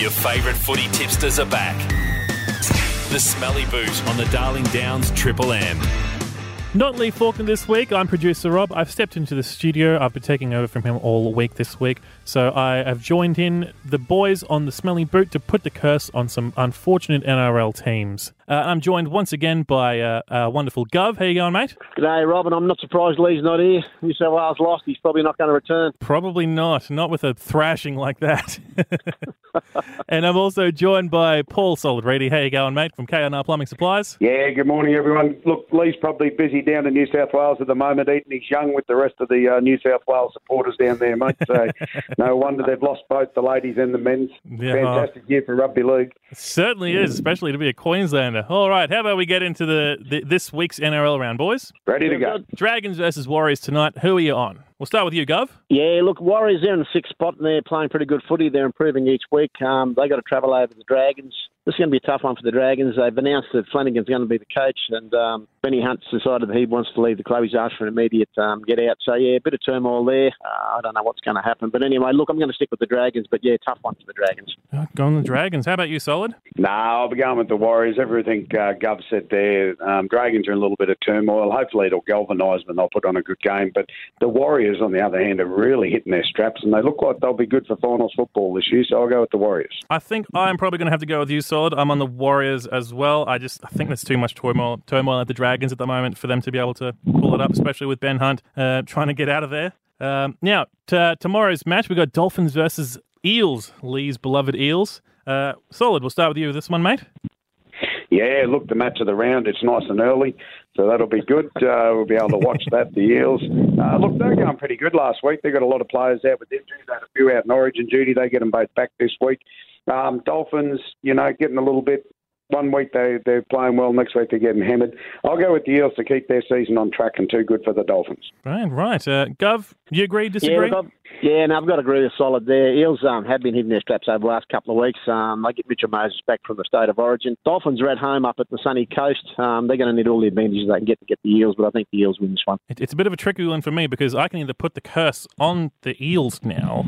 Your favourite footy tipsters are back. The Smelly Boot on the Darling Downs Triple M. Not Lee Faulkner this week. I'm producer Rob. I've stepped into the studio. I've been taking over from him all week this week. So I have joined in the boys on the Smelly Boot to put the curse on some unfortunate NRL teams. Uh, I'm joined once again by uh, uh, wonderful Gov. How you going, mate? G'day, Robin. I'm not surprised Lee's not here. New South Wales lost. He's probably not going to return. Probably not. Not with a thrashing like that. and I'm also joined by Paul Solid Reedy. How you going, mate? From KNR Plumbing Supplies. Yeah, good morning, everyone. Look, Lee's probably busy down in New South Wales at the moment, eating his young with the rest of the uh, New South Wales supporters down there, mate. So no wonder they've lost both the ladies and the men's. Yeah. Fantastic year for rugby league. It certainly is, especially to be a Queenslander. All right, how about we get into the, the this week's NRL round, boys? Ready to go. Dragons versus Warriors tonight. Who are you on? We'll start with you, Gov. Yeah, look, Warriors, they're in the sixth spot and they're playing pretty good footy. They're improving each week. Um, they got to travel over the Dragons. This is going to be a tough one for the Dragons. They've announced that Flanagan's going to be the coach, and um, Benny Hunt's decided that he wants to leave the club. He's asked for an immediate um, get out. So, yeah, a bit of turmoil there. Uh, I don't know what's going to happen. But anyway, look, I'm going to stick with the Dragons, but yeah, tough one for the Dragons. Oh, go on the Dragons. How about you, Solid? No, I'll be going with the Warriors. Everything uh, Gov said there. Um, Dragons are in a little bit of turmoil. Hopefully it'll galvanise them and they'll put on a good game. But the Warriors, on the other hand, are really hitting their straps and they look like they'll be good for finals football this year. So I'll go with the Warriors. I think I'm probably going to have to go with you, Solid. I'm on the Warriors as well. I just I think there's too much turmoil, turmoil at the Dragons at the moment for them to be able to pull it up, especially with Ben Hunt uh, trying to get out of there. Um, now, t- tomorrow's match, we've got Dolphins versus Eels, Lee's beloved Eels. Uh, Solid, we'll start with you with this one, mate. Yeah, look, the match of the round, it's nice and early, so that'll be good. Uh, we'll be able to watch that, the Eels. Uh, look, they're going pretty good last week. They've got a lot of players out with injuries. They had a few out in Origin duty. They get them both back this week. Um, Dolphins, you know, getting a little bit. One week they, they're playing well, next week they're getting hammered. I'll go with the Eels to keep their season on track and too good for the Dolphins. Right, right. Uh, Gov, you agree, Yeah, disagree? look, I've- yeah, and I've got to agree with Solid there. Eels um, have been hitting their straps over the last couple of weeks. Um, they get Mitchell Moses back from the state of origin. Dolphins are at home up at the sunny coast. Um, they're going to need all the advantages they can get to get the Eels, but I think the Eels win this one. It- it's a bit of a tricky one for me because I can either put the curse on the Eels now,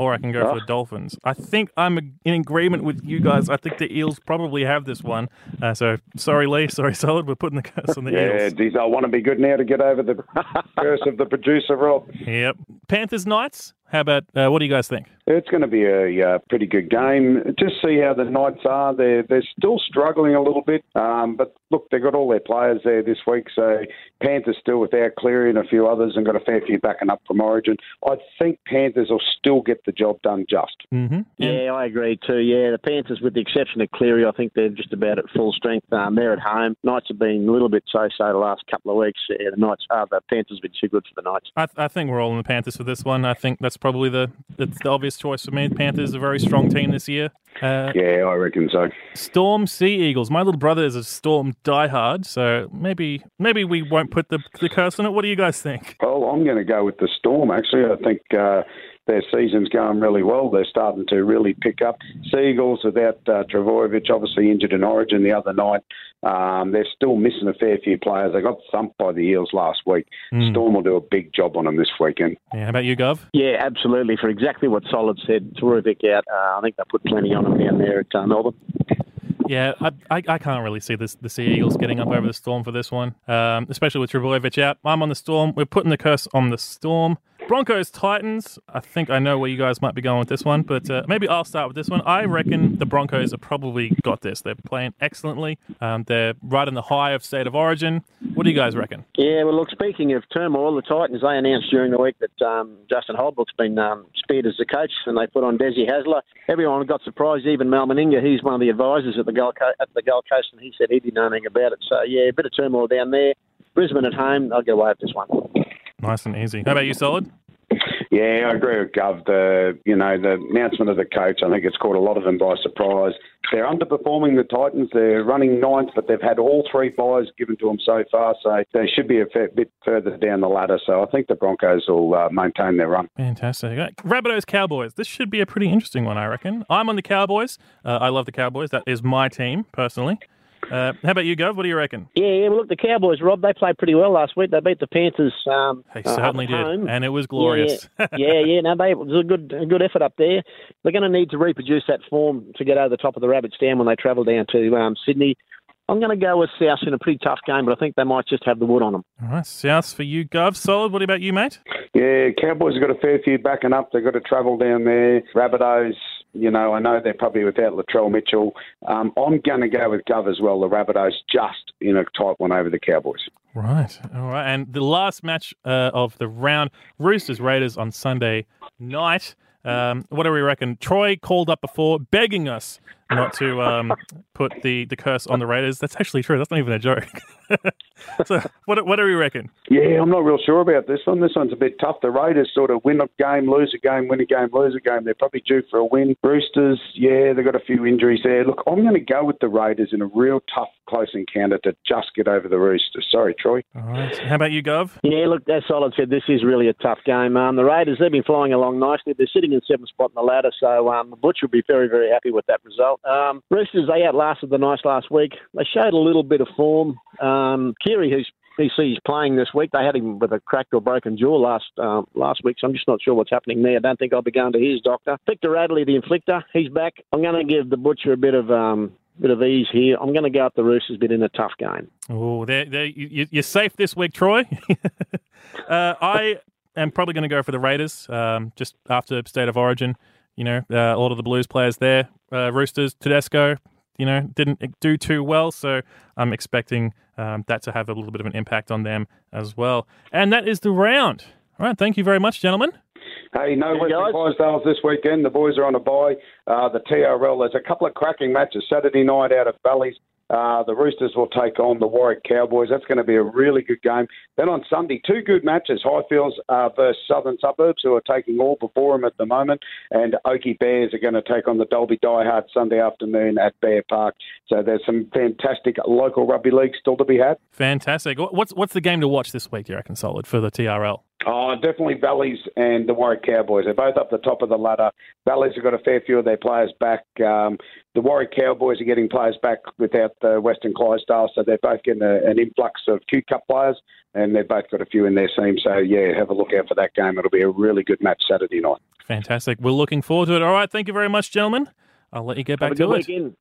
or I can go for the Dolphins. I think I'm in agreement with you guys. I think the Eels probably have this one. Uh, so sorry, Lee. Sorry, Solid. We're putting the curse on the Yeah, Eels. geez, I want to be good now to get over the curse of the producer, Rob. Yep. Panthers Knights. How about uh, what do you guys think? It's going to be a uh, pretty good game. Just see how the Knights are. They're they're still struggling a little bit, um, but look, they've got all their players there this week. So Panthers still without Cleary and a few others, and got a fair few backing up from Origin. I think Panthers will still get the job done. Just Mm-hmm. Yeah, I agree too. Yeah, the Panthers, with the exception of Cleary, I think they're just about at full strength. Um, they're at home. Knights have been a little bit so-so the last couple of weeks. Yeah, the Knights, uh, the Panthers have been too good for the Knights. I, I think we're all in the Panthers for this one. I think that's probably the that's the obvious choice for me. Panthers are a very strong team this year. Uh, yeah, I reckon so. Storm Sea Eagles. My little brother is a Storm diehard, so maybe maybe we won't put the the curse on it. What do you guys think? Well, I'm going to go with the Storm. Actually, I think. Uh, their season's going really well. They're starting to really pick up. Seagulls without uh, Trbojevic, obviously injured in Origin the other night. Um, they're still missing a fair few players. They got thumped by the Eels last week. Storm will do a big job on them this weekend. Yeah, how about you, Gov? Yeah, absolutely. For exactly what Solid said, terrific out. Uh, I think they put plenty on them down there at uh, Melbourne. Yeah, I, I, I can't really see this, the Sea Eagles getting up over the Storm for this one, um, especially with Trbojevic out. I'm on the Storm. We're putting the curse on the Storm. Broncos Titans. I think I know where you guys might be going with this one, but uh, maybe I'll start with this one. I reckon the Broncos have probably got this. They're playing excellently. Um, they're right in the high of state of origin. What do you guys reckon? Yeah, well, look, speaking of turmoil, the Titans, they announced during the week that um, Justin Holbrook's been um, speared as the coach, and they put on Desi Hasler. Everyone got surprised, even Mal Meninga, he's one of the advisors at the Gold, Co- at the Gold Coast, and he said he didn't know anything about it. So, yeah, a bit of turmoil down there. Brisbane at home, I'll get away with this one. Nice and easy. How about you, Solid? Yeah, I agree with Gov. The you know the announcement of the coach, I think it's caught a lot of them by surprise. They're underperforming the Titans. They're running ninth, but they've had all three buys given to them so far, so they should be a fair bit further down the ladder. So I think the Broncos will uh, maintain their run. Fantastic. Right, Rabbitohs Cowboys. This should be a pretty interesting one, I reckon. I'm on the Cowboys. Uh, I love the Cowboys. That is my team, personally. Uh, how about you, Gov? What do you reckon? Yeah, yeah. Well, look, the Cowboys, Rob, they played pretty well last week. They beat the Panthers. Um, They uh, certainly at did, home. and it was glorious. Yeah, yeah, yeah. yeah. No, they, it was a good, a good effort up there. They're going to need to reproduce that form to get over the top of the rabbit stand when they travel down to um, Sydney. I'm going to go with South in a pretty tough game, but I think they might just have the wood on them. All right, South for you, Gov. Solid. What about you, mate? Yeah, Cowboys have got a fair few backing up. They've got to travel down there. Rabbitohs, you know, I know they're probably without Latrell Mitchell. Um, I'm going to go with Gov as well. The Rabbitohs just in a tight one over the Cowboys. Right. All right. And the last match uh, of the round, Roosters Raiders on Sunday night. Um, what do we reckon? Troy called up before, begging us not to um, put the, the curse on the Raiders. That's actually true. That's not even a joke. so, what, what do we reckon? Yeah, I'm not real sure about this one. This one's a bit tough. The Raiders sort of win a game, lose a game, win a game, lose a game. They're probably due for a win. Roosters, yeah, they've got a few injuries there. Look, I'm going to go with the Raiders in a real tough, close encounter to just get over the Roosters. Sorry, Troy. All right. How about you, Gov? Yeah, look, as Solid said, this is really a tough game. Um, the Raiders, they've been flying along nicely. They're sitting in seventh spot in the ladder, so um, the Butcher will be very, very happy with that result. Um, Roosters, they outlasted the Knights last week. They showed a little bit of form. Um, Keary, who's sees playing this week. They had him with a cracked or broken jaw last um, last week, so I'm just not sure what's happening there. I don't think I'll be going to his doctor. Victor Radley, the inflictor, he's back. I'm going to give the butcher a bit of um, bit of ease here. I'm going to go up the Roosters, but in a tough game. Oh, there, there, you, you're safe this week, Troy. uh, I am probably going to go for the Raiders um, just after State of Origin. You know, uh, a lot of the Blues players there, uh, Roosters, Tedesco, you know, didn't do too well. So I'm expecting um, that to have a little bit of an impact on them as well. And that is the round. All right. Thank you very much, gentlemen. Hey, no Hey, Western guys. Clydesdales this weekend. The boys are on a bye. Uh, the TRL, there's a couple of cracking matches. Saturday night out at Valleys. Uh, the Roosters will take on the Warwick Cowboys. That's going to be a really good game. Then on Sunday, two good matches. Highfields uh, versus Southern Suburbs, who are taking all before them at the moment. And Oakey Bears are going to take on the Dalby Diehard Sunday afternoon at Bear Park. So there's some fantastic local rugby league still to be had. Fantastic. What's what's the game to watch this week, you reckon, Solid, for the TRL? Oh, definitely Valleys and the Warwick Cowboys. They're both up the top of the ladder. Valleys have got a fair few of their players back. Um, the Warwick Cowboys are getting players back without the Western Clydesdale, so they're both getting a, an influx of Q Cup players, and they've both got a few in their team. So, yeah, have a look out for that game. It'll be a really good match Saturday night. Fantastic. We're looking forward to it. All right. Thank you very much, gentlemen. I'll let you get back to good it. weekend.